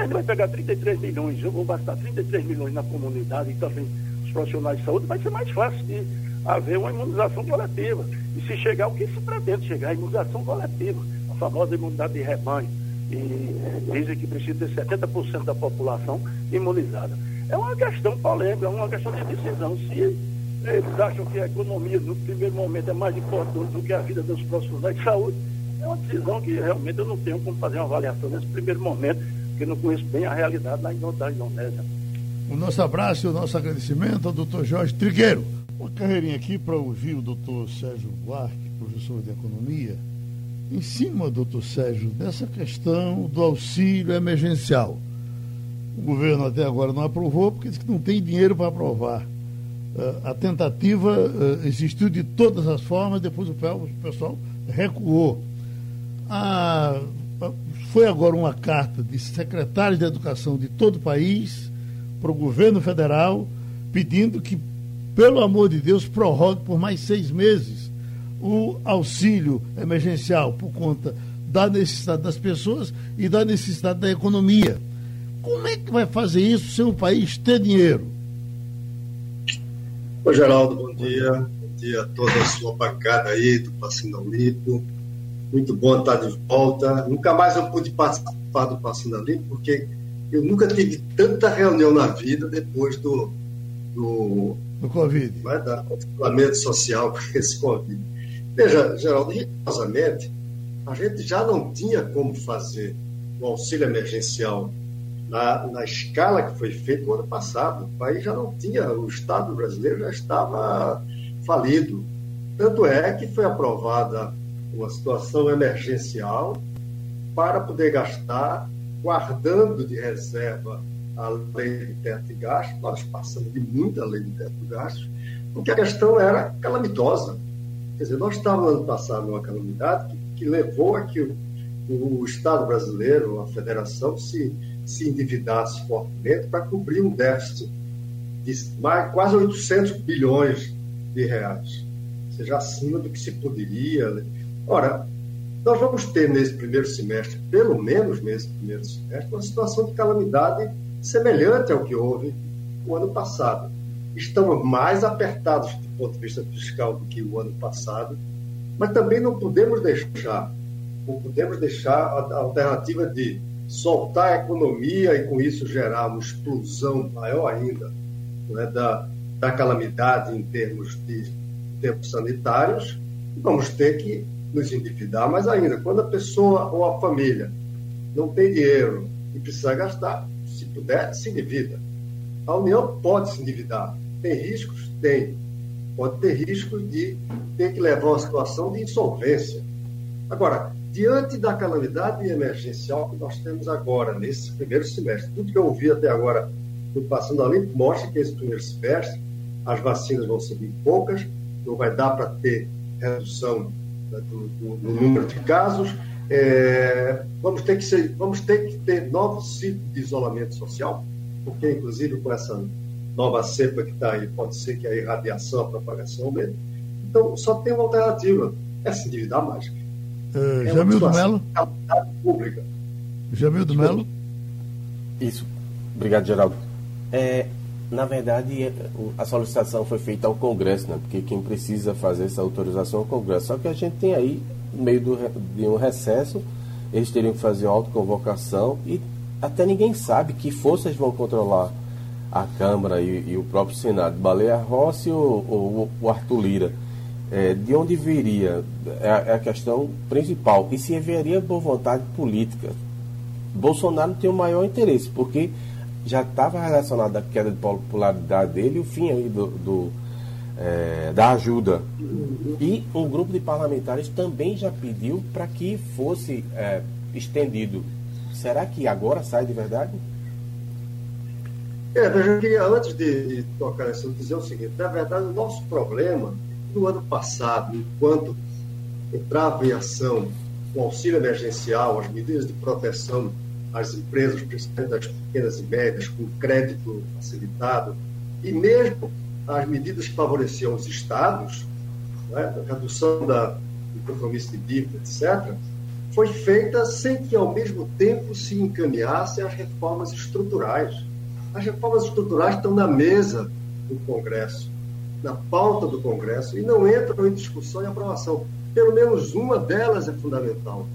gente vai pegar 33 milhões, eu vou gastar 33 milhões na comunidade e também os profissionais de saúde, vai ser mais fácil de haver uma imunização coletiva. E se chegar o que se pretende chegar, a imunização coletiva, a famosa imunidade de rebanho. E dizem que precisa ter 70% da população imunizada. É uma questão polêmica, é uma questão de decisão. Se eles acham que a economia, no primeiro momento, é mais importante do que a vida dos profissionais de saúde, é uma decisão que realmente eu não tenho como fazer uma avaliação nesse primeiro momento, porque não conheço bem a realidade da Indonésia. O nosso abraço e o nosso agradecimento ao doutor Jorge Trigueiro. Uma carreirinha aqui para ouvir o doutor Sérgio Buarque, professor de Economia, em cima, doutor Sérgio, dessa questão do auxílio emergencial. O governo até agora não aprovou porque diz que não tem dinheiro para aprovar. Uh, a tentativa uh, existiu de todas as formas, depois o pessoal recuou. Ah, foi agora uma carta de secretários de educação de todo o país para o governo federal pedindo que, pelo amor de Deus, prorrogue por mais seis meses o auxílio emergencial por conta da necessidade das pessoas e da necessidade da economia. Como é que vai fazer isso se o país ter dinheiro? Oi, Geraldo, bom dia. Bom dia a toda a sua bancada aí do Passinão Limpo. Muito bom estar de volta. Nunca mais eu pude participar do Passinão Limpo, porque eu nunca tive tanta reunião na vida depois do. Do, do Covid. Mas da isolamento social com esse Covid. Veja, Geraldo, rigorosamente, a gente já não tinha como fazer o auxílio emergencial na, na escala que foi feita no ano passado. O país já não tinha, o Estado brasileiro já estava falido. Tanto é que foi aprovada uma situação emergencial para poder gastar, guardando de reserva a lei de teto de gastos. Nós passamos de muita lei de teto de gastos, porque a questão era calamitosa. Quer dizer, nós estávamos ano passado numa calamidade que, que levou a que o, o, Estado brasileiro, a federação, se, se endividasse fortemente para cobrir um déficit de mais, quase 800 bilhões de reais, ou seja, acima do que se poderia. Ora, nós vamos ter nesse primeiro semestre, pelo menos nesse primeiro semestre, uma situação de calamidade semelhante ao que houve o ano passado. Estamos mais apertados do ponto de vista fiscal do que o ano passado, mas também não podemos deixar, não podemos deixar a alternativa de soltar a economia e com isso gerar uma explosão maior ainda né, da, da calamidade em termos de em termos sanitários, vamos ter que nos endividar mais ainda. Quando a pessoa ou a família não tem dinheiro e precisa gastar, se puder, se endivida. A União pode se endividar. Tem riscos? Tem. Pode ter risco de ter que levar uma situação de insolvência. Agora, diante da calamidade emergencial que nós temos agora, nesse primeiro semestre, tudo que eu ouvi até agora no Passando a Limpo mostra que esse primeiro semestre as vacinas vão ser bem poucas, não vai dar para ter redução do, do, do número de casos. É, vamos, ter que ser, vamos ter que ter novos ciclos de isolamento social, porque, inclusive, com essa nova cepa que está aí, pode ser que a irradiação, a propagação aumente. Então, só tem uma alternativa: é se endividar mais. Uh, é Jamil do Melo? Pública. Jamil do Melo? Isso. Obrigado, Geraldo. É, na verdade, é, a solicitação foi feita ao Congresso, né? porque quem precisa fazer essa autorização é o Congresso. Só que a gente tem aí, no meio do, de um recesso, eles teriam que fazer autoconvocação e até ninguém sabe que forças vão controlar a Câmara e, e o próprio Senado. Baleia Rossi ou, ou o Arthur Lira. É, de onde viria? É a, é a questão principal. E se haveria boa vontade política. Bolsonaro tem o maior interesse, porque já estava relacionado à queda de popularidade dele e o fim aí do, do é, da ajuda. E um grupo de parlamentares também já pediu para que fosse é, estendido. Será que agora sai de verdade? É, eu queria, antes de, de tocar isso, dizer o seguinte: na verdade, o nosso problema, no ano passado, enquanto entrava em ação o auxílio emergencial, as medidas de proteção as empresas, principalmente as pequenas e médias, com crédito facilitado, e mesmo as medidas que favoreciam os estados, né, a redução da, do compromisso de dívida, etc., foi feita sem que, ao mesmo tempo, se encaminhassem as reformas estruturais. As reformas estruturais estão na mesa do Congresso, na pauta do Congresso, e não entram em discussão e aprovação. Pelo menos uma delas é fundamental,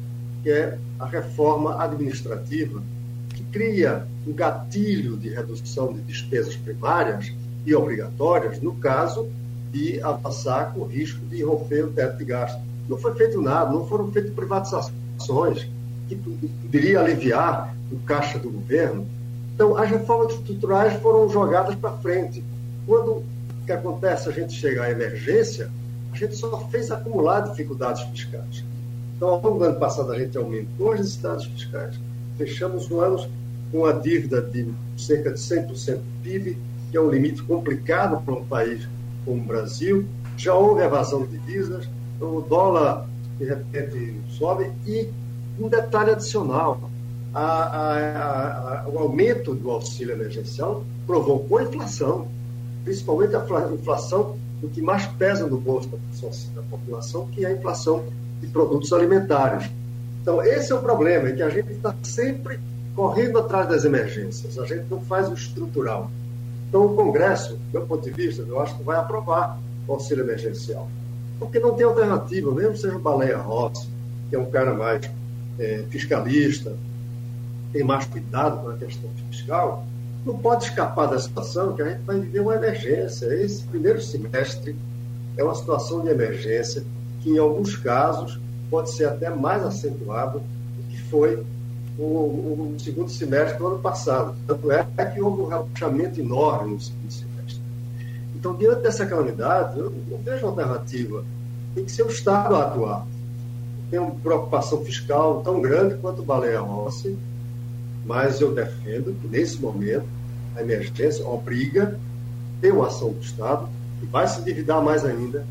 que é a reforma administrativa, que cria um gatilho de redução de despesas primárias e obrigatórias, no caso de avançar com o risco de romper o teto de gasto. Não foi feito nada, não foram feitas privatizações que poderia aliviar o caixa do governo. Então, as reformas estruturais foram jogadas para frente. Quando o que acontece, a gente chega à emergência, a gente só fez acumular dificuldades fiscais. Então, ao longo do ano passado, a gente aumentou as necessidades fiscais. Fechamos o ano com a dívida de cerca de 100% do PIB, que é um limite complicado para um país como o Brasil. Já houve evasão de divisas, então o dólar, de repente, sobe. E um detalhe adicional: a, a, a, o aumento do auxílio emergencial provocou inflação, principalmente a inflação, o que mais pesa no bolso da população, que é a inflação de produtos alimentares. Então, esse é o problema, é que a gente está sempre correndo atrás das emergências, a gente não faz o estrutural. Então, o Congresso, do meu ponto de vista, eu acho que vai aprovar o auxílio emergencial. Porque não tem alternativa, mesmo seja o Baleia Rossi, que é um cara mais é, fiscalista, tem mais cuidado com a questão fiscal, não pode escapar da situação que a gente vai viver uma emergência. Esse primeiro semestre é uma situação de emergência que em alguns casos pode ser até mais acentuado do que foi o, o, segundo semestre do ano passado. Tanto é que houve um relaxamento enorme no segundo semestre. Então, diante dessa calamidade, eu não vejo alternativa. Tem que ser o Estado a atuar. Tem uma preocupação fiscal tão grande quanto o Baleia Rossi, mas eu defendo que, nesse momento, a emergência obriga ter uma ação do Estado, que vai se endividar mais ainda,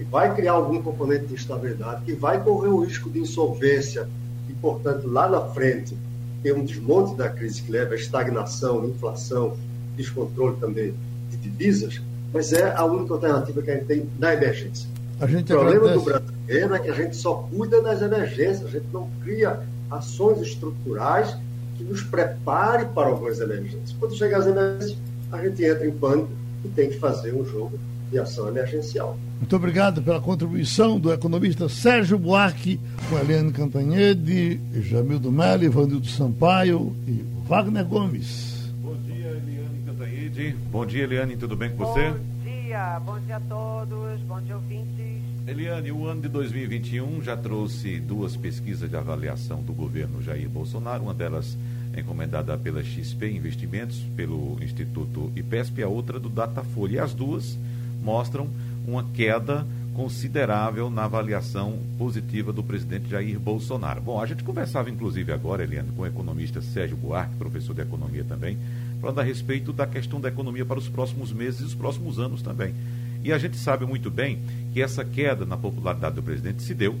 que vai criar algum componente de instabilidade, que vai correr o risco de insolvência e, portanto, lá na frente, ter um desmonte da crise que leva à estagnação, inflação, descontrole também de divisas, mas é a única alternativa que a gente tem na emergência. o problema agradece. do brasileiro é que a gente só cuida das emergências, a gente não cria ações estruturais que nos prepare para algumas emergências. Quando chegar as emergências, a gente entra em pânico e tem que fazer um jogo de ação emergencial. Muito obrigado pela contribuição do economista Sérgio Buarque, com Eliane Cantanhede, Jamildo Melo, Ivanildo Sampaio e Wagner Gomes. Bom dia, Eliane Cantanhede. Bom dia, Eliane, tudo bem com você? Bom dia, bom dia a todos, bom dia, ouvintes. Eliane, o ano de 2021 já trouxe duas pesquisas de avaliação do governo Jair Bolsonaro, uma delas encomendada pela XP Investimentos, pelo Instituto IPESP, e a outra do Datafolha. E as duas mostram uma queda considerável na avaliação positiva do presidente Jair Bolsonaro. Bom, a gente conversava inclusive agora, Eliane, com o economista Sérgio Buarque, professor de economia também, falando a respeito da questão da economia para os próximos meses e os próximos anos também. E a gente sabe muito bem que essa queda na popularidade do presidente se deu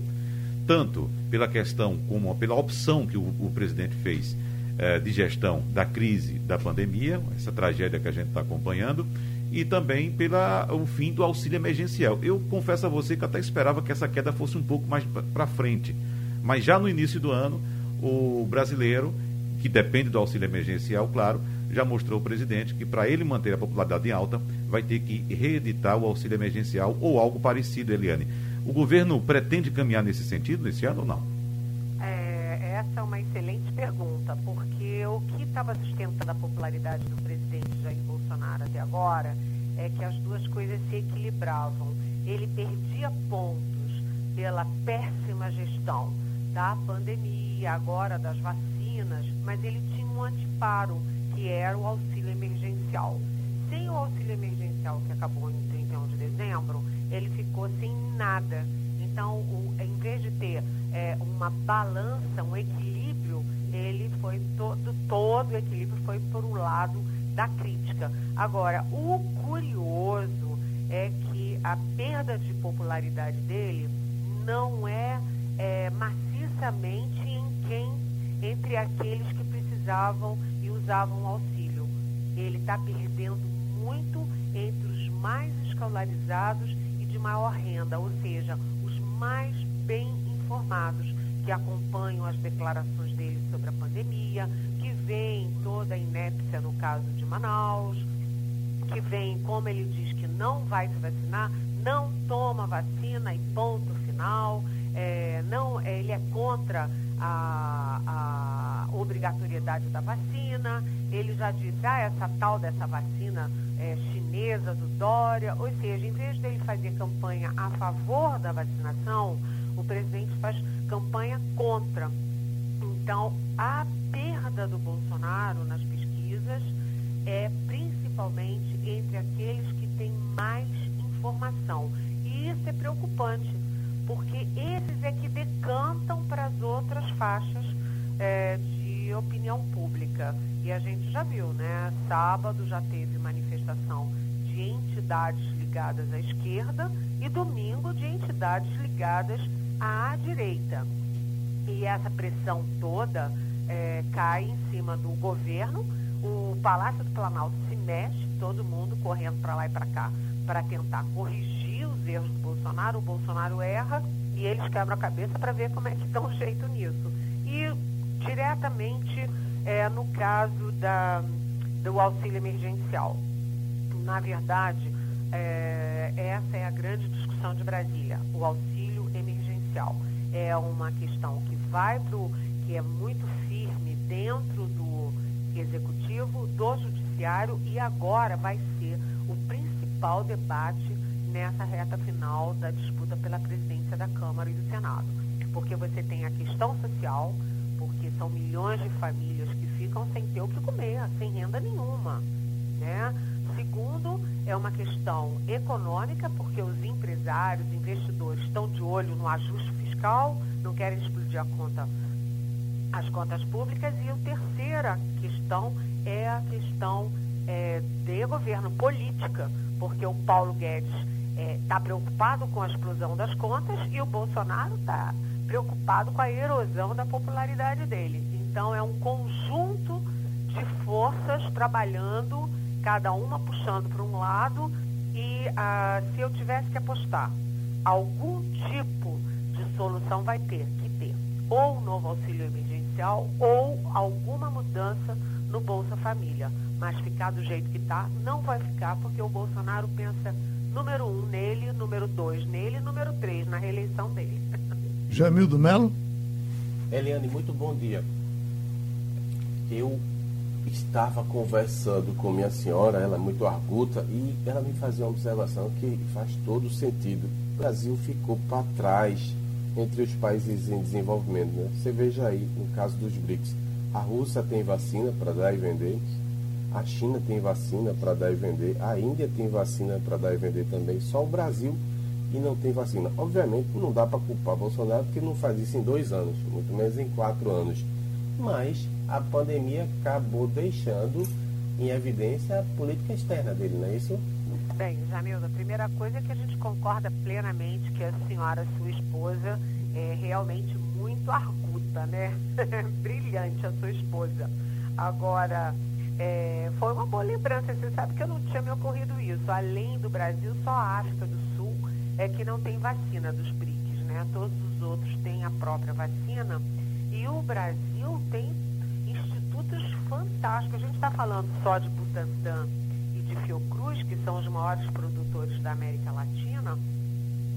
tanto pela questão como pela opção que o, o presidente fez eh, de gestão da crise da pandemia, essa tragédia que a gente está acompanhando, e também pelo fim do auxílio emergencial. Eu confesso a você que até esperava que essa queda fosse um pouco mais para frente, mas já no início do ano, o brasileiro, que depende do auxílio emergencial, claro, já mostrou ao presidente que para ele manter a popularidade em alta, vai ter que reeditar o auxílio emergencial ou algo parecido, Eliane. O governo pretende caminhar nesse sentido nesse ano ou não? É, essa é uma excelente pergunta, porque o que estava sustentando a popularidade do presidente agora é que as duas coisas se equilibravam. Ele perdia pontos pela péssima gestão da pandemia, agora das vacinas, mas ele tinha um anteparo que era o auxílio emergencial. Sem o auxílio emergencial, que acabou em 31 de dezembro, ele ficou sem nada. Então, o, em vez de ter é, uma balança, um equilíbrio, ele foi todo, todo o equilíbrio foi para o lado da crítica. Agora, o curioso é que a perda de popularidade dele não é, é maciçamente em quem, entre aqueles que precisavam usavam auxílio. Ele está perdendo muito entre os mais escolarizados e de maior renda, ou seja, os mais bem informados, que acompanham as declarações dele sobre a pandemia, veem toda a inépcia no caso de Manaus, que veem como ele diz que não vai se vacinar, não toma vacina e ponto final, é, não, ele é contra a, a obrigatoriedade da vacina, ele já disse, ah, essa tal dessa vacina é, chinesa do Dória, ou seja, em vez dele fazer campanha a favor da vacinação, o presidente faz campanha contra. Então, a do Bolsonaro nas pesquisas é principalmente entre aqueles que têm mais informação. E isso é preocupante, porque esses é que decantam para as outras faixas é, de opinião pública. E a gente já viu, né? Sábado já teve manifestação de entidades ligadas à esquerda e domingo de entidades ligadas à direita. E essa pressão toda é, cai em cima do governo. O Palácio do Planalto se mexe, todo mundo correndo para lá e para cá para tentar corrigir os erros do Bolsonaro. O Bolsonaro erra e eles quebram a cabeça para ver como é que dão jeito nisso. E diretamente é, no caso da, do auxílio emergencial. Na verdade, é, essa é a grande discussão de Brasília, o auxílio emergencial. É uma questão que vai para que é muito dentro do executivo, do judiciário e agora vai ser o principal debate nessa reta final da disputa pela presidência da Câmara e do Senado. Porque você tem a questão social, porque são milhões de famílias que ficam sem ter o que comer, sem renda nenhuma. Né? Segundo, é uma questão econômica, porque os empresários, investidores estão de olho no ajuste fiscal, não querem explodir a conta, as contas públicas. E a terceira questão é a questão é, de governo política, porque o Paulo Guedes está é, preocupado com a explosão das contas e o Bolsonaro está preocupado com a erosão da popularidade dele. Então é um conjunto de forças trabalhando, cada uma puxando para um lado, e ah, se eu tivesse que apostar, algum tipo de solução vai ter que ter ou um novo auxílio emergencial ou alguma mudança no Bolsa Família. Mas ficar do jeito que está, não vai ficar, porque o Bolsonaro pensa número um nele, número dois nele, número três na reeleição dele. Jamildo Melo? Eliane, muito bom dia. Eu estava conversando com minha senhora, ela é muito arguta, e ela me fazia uma observação que faz todo sentido. O Brasil ficou para trás entre os países em desenvolvimento. Né? Você veja aí, no caso dos BRICS, a Rússia tem vacina para dar e vender, a China tem vacina para dar e vender, a Índia tem vacina para dar e vender também, só o Brasil e não tem vacina. Obviamente não dá para culpar Bolsonaro porque não faz isso em dois anos, muito menos em quatro anos. Mas a pandemia acabou deixando em evidência a política externa dele, não é isso? Bem, Jamilda, a primeira coisa é que a gente concorda plenamente que a senhora, sua esposa, é realmente muito arguta, né? Brilhante a sua esposa. Agora, é, foi uma boa lembrança. Você sabe que eu não tinha me ocorrido isso. Além do Brasil, só a África do Sul é que não tem vacina dos BRICS, né? Todos os outros têm a própria vacina. E o Brasil tem institutos fantásticos. A gente está falando só de Butantan e de Fiocruz, que são os maiores produtores da América Latina,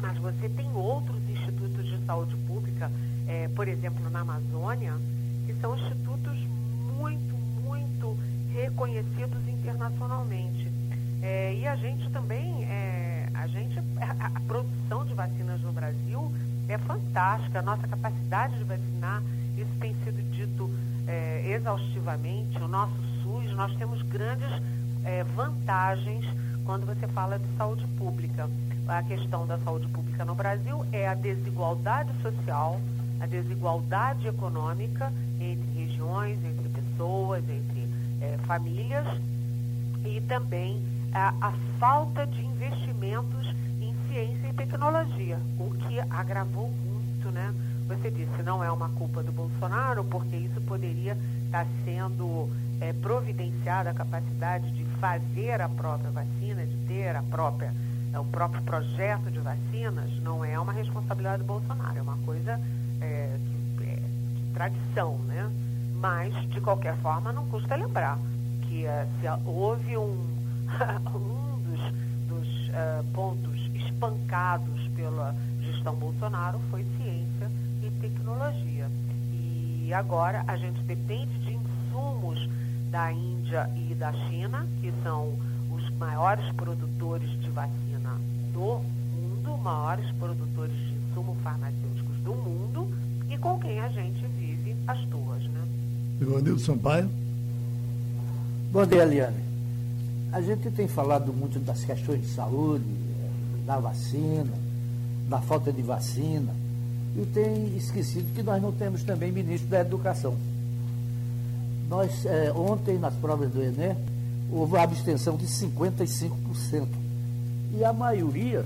mas você tem outros institutos de saúde pública, é, por exemplo, na Amazônia, que são institutos muito, muito reconhecidos internacionalmente. É, e a gente também, é, a gente, a, a, produção de vacinas no Brasil é fantástica. A nossa capacidade de vacinar, isso tem sido dito é, exaustivamente. O nosso SUS, nós temos grandes é, vantagens quando você fala de saúde pública. A questão da saúde pública no Brasil é a desigualdade social, a desigualdade econômica entre regiões, entre pessoas, entre é, famílias e também a, a falta de investimentos em ciência e tecnologia, o que agravou muito, né? Você disse, não é uma culpa do Bolsonaro, porque isso poderia estar sendo é, providenciada a capacidade de fazer a própria vacina, de ter a própria, é, o próprio projeto de vacinas, não é uma responsabilidade do Bolsonaro, é uma coisa é, de, é, de tradição, né? Mas, de qualquer forma, não custa lembrar que se houve um, um dos, dos uh, pontos espancados pela gestão Bolsonaro foi ciência e tecnologia. E agora a gente depende de insumos da Índia e da China, que são os maiores produtores de vacina do mundo, maiores produtores de insumos farmacêuticos do mundo, e com quem a gente vive as duas, né? Ivanildo Sampaio. Bom dia, Eliane. A gente tem falado muito das questões de saúde, da vacina, da falta de vacina, e tem esquecido que nós não temos também ministro da Educação. Nós, é, ontem, nas provas do Enem, houve uma abstenção de 55%. E a maioria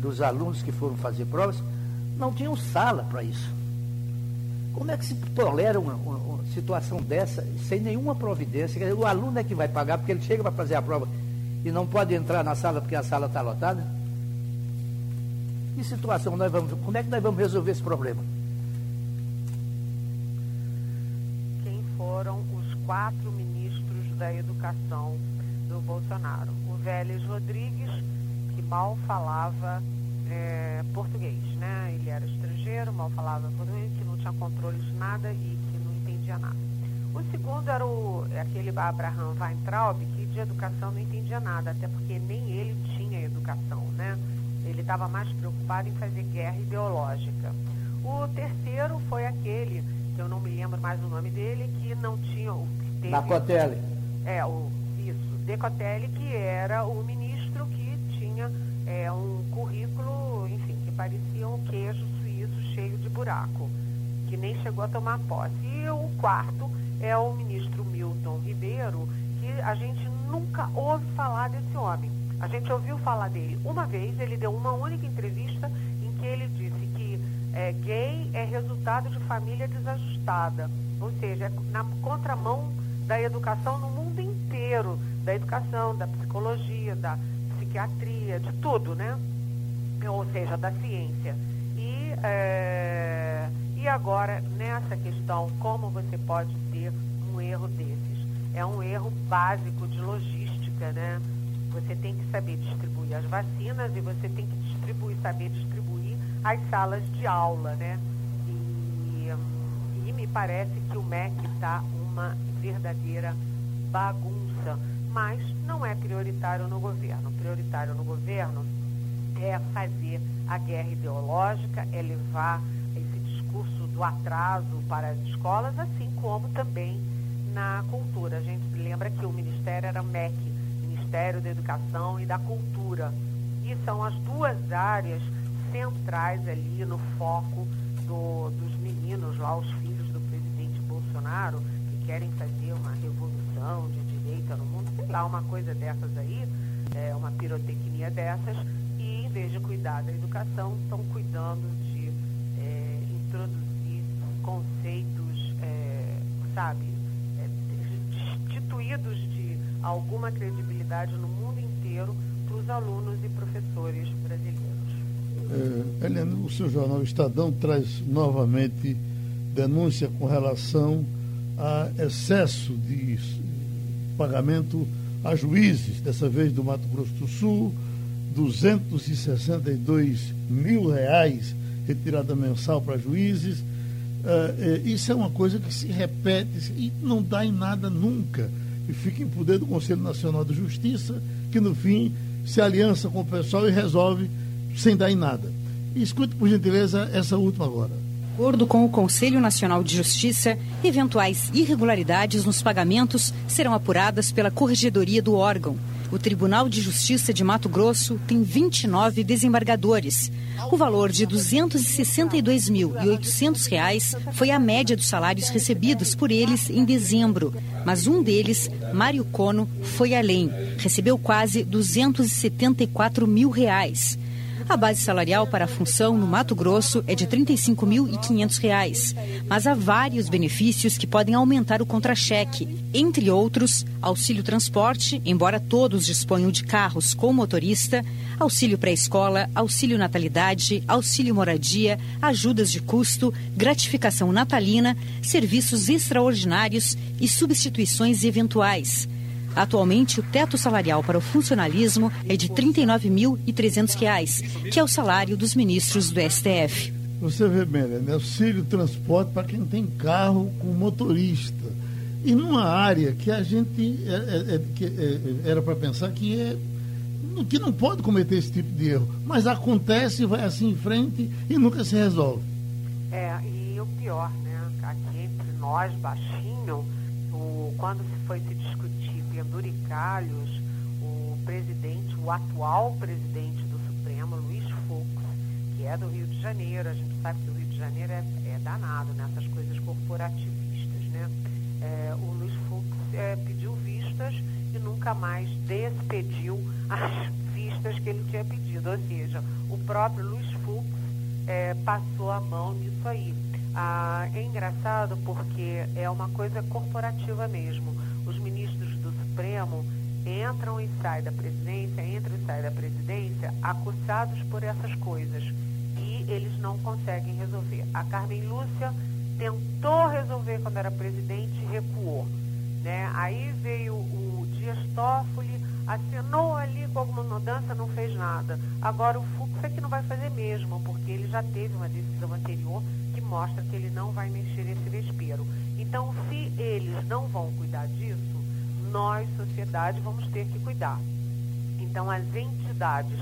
dos alunos que foram fazer provas não tinham sala para isso. Como é que se tolera uma, uma, uma, situação dessa sem nenhuma providência? O aluno é que vai pagar porque ele chega para fazer a prova e não pode entrar na sala porque a sala está lotada? Que situação nós vamos. Como é que nós vamos resolver esse problema? Quem foram os quatro ministros da educação do Bolsonaro? O Vélez Rodrigues, que mal falava é, português, né? Ele era estrangeiro, mal falava português, que não tinha controle de nada e que não entendia nada. O segundo era o, aquele Abraham Weintraub, que de educação não entendia nada, até porque nem ele tinha educação, né? Ele estava mais preocupado em fazer guerra ideológica. O terceiro foi aquele eu não me lembro mais o nome dele, que não tinha. Teve, Nacotelli. É, o, isso, Decotelli, que era o ministro que tinha é, um currículo, enfim, que parecia um queijo suíço cheio de buraco, que nem chegou a tomar posse. E o quarto é o ministro Milton Ribeiro, que a gente nunca ouve falar desse homem. A gente ouviu falar dele uma vez, ele deu uma única entrevista em que ele disse que é, gay é resultado de família desajustada, ou seja, é na contramão da educação no mundo inteiro, da educação, da psicologia, da psiquiatria, de tudo, né? Ou seja, da ciência. E, é, e agora, nessa questão, como você pode ter um erro desses? É um erro básico de logística, né? Você tem que saber distribuir as vacinas e você tem que distribuir, saber distribuir as salas de aula, né? E, e me parece que o MEC está uma verdadeira bagunça, mas não é prioritário no governo. Prioritário no governo é fazer a guerra ideológica, é levar esse discurso do atraso para as escolas, assim como também na cultura. A gente lembra que o ministério era MEC, Ministério da Educação e da Cultura. E são as duas áreas centrais ali no foco do, dos meninos lá, os filhos do presidente Bolsonaro, querem fazer uma revolução de direita no mundo, sei lá, uma coisa dessas aí, é, uma pirotecnia dessas, e em vez de cuidar da educação, estão cuidando de é, introduzir conceitos, é, sabe, é, destituídos de alguma credibilidade no mundo inteiro para os alunos e professores brasileiros. É, Helena, o seu jornal Estadão traz novamente denúncia com relação a excesso de pagamento a juízes, dessa vez do Mato Grosso do Sul, 262 mil reais retirada mensal para juízes. Uh, isso é uma coisa que se repete e não dá em nada nunca. E fica em poder do Conselho Nacional de Justiça, que no fim se aliança com o pessoal e resolve sem dar em nada. Escute, por gentileza, essa última agora. Acordo com o Conselho Nacional de Justiça, eventuais irregularidades nos pagamentos serão apuradas pela Corregedoria do órgão. O Tribunal de Justiça de Mato Grosso tem 29 desembargadores. O valor de R$ 262.800 foi a média dos salários recebidos por eles em dezembro. Mas um deles, Mário Cono, foi além. Recebeu quase 274 mil reais. A base salarial para a função no Mato Grosso é de R$ 35.500, mas há vários benefícios que podem aumentar o contra-cheque. Entre outros, auxílio transporte, embora todos disponham de carros com motorista, auxílio pré-escola, auxílio natalidade, auxílio moradia, ajudas de custo, gratificação natalina, serviços extraordinários e substituições eventuais. Atualmente, o teto salarial para o funcionalismo é de R$ 39.300, que é o salário dos ministros do STF. Você vê bem, né? Auxílio transporte para quem tem carro com motorista. E numa área que a gente é, é, é, que, é, era para pensar que é que não pode cometer esse tipo de erro, mas acontece, vai assim em frente e nunca se resolve. É, e o pior, né? Aqui entre nós, baixinho, o, quando se foi se discutir penduricalhos o presidente, o atual presidente do Supremo, Luiz Fux, que é do Rio de Janeiro. A gente sabe que o Rio de Janeiro é, é danado nessas coisas corporativistas, né? É, o Luiz Fux é, pediu vistas e nunca mais despediu as vistas que ele tinha pedido. Ou seja, o próprio Luiz Fux é, passou a mão nisso aí. Ah, é engraçado porque é uma coisa corporativa mesmo. Os ministros Supremo entram e saem da presidência, entram e saem da presidência acusados por essas coisas e eles não conseguem resolver. A Carmen Lúcia tentou resolver quando era presidente e recuou. Né? Aí veio o Dias Toffoli, assinou ali com alguma mudança, não fez nada. Agora o Fux é que não vai fazer mesmo, porque ele já teve uma decisão anterior que mostra que ele não vai mexer esse vespeiro. Então, se eles não vão cuidar disso, nós, sociedade, vamos ter que cuidar. Então, as entidades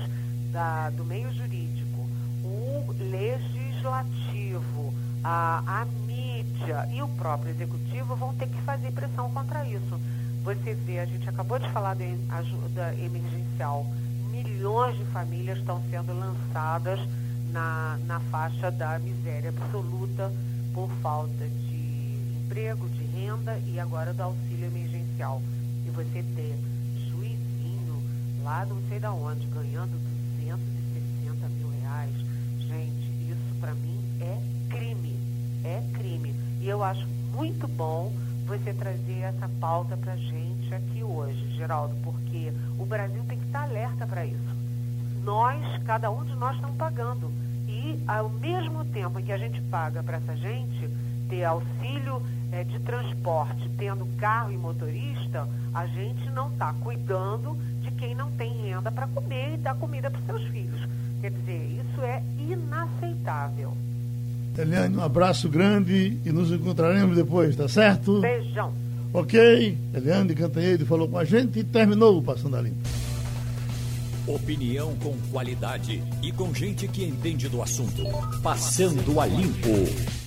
da, do meio jurídico, o legislativo, a, a mídia, e o próprio executivo vão ter que fazer pressão contra isso. Você vê, a gente acabou de falar da ajuda emergencial, milhões de famílias estão sendo lançadas na, na faixa da miséria absoluta por falta de emprego, de renda e agora do auxílio emergencial. Você ter juizinho lá não sei da onde, ganhando 260 mil reais, gente, isso para mim é crime. É crime. E eu acho muito bom você trazer essa pauta para gente aqui hoje, Geraldo, porque o Brasil tem que estar alerta para isso. Nós, cada um de nós estamos pagando. E ao mesmo tempo em que a gente paga para essa gente ter auxílio é, de transporte, tendo carro e motorista, a gente não está cuidando de quem não tem renda para comer e dar comida para os seus filhos. Quer dizer, isso é inaceitável. Eliane, um abraço grande e nos encontraremos depois, tá certo? Beijão. Ok, Eliane Cantanhede falou com a gente e terminou o Passando a Limpo. Opinião com qualidade e com gente que entende do assunto. Passando a Limpo.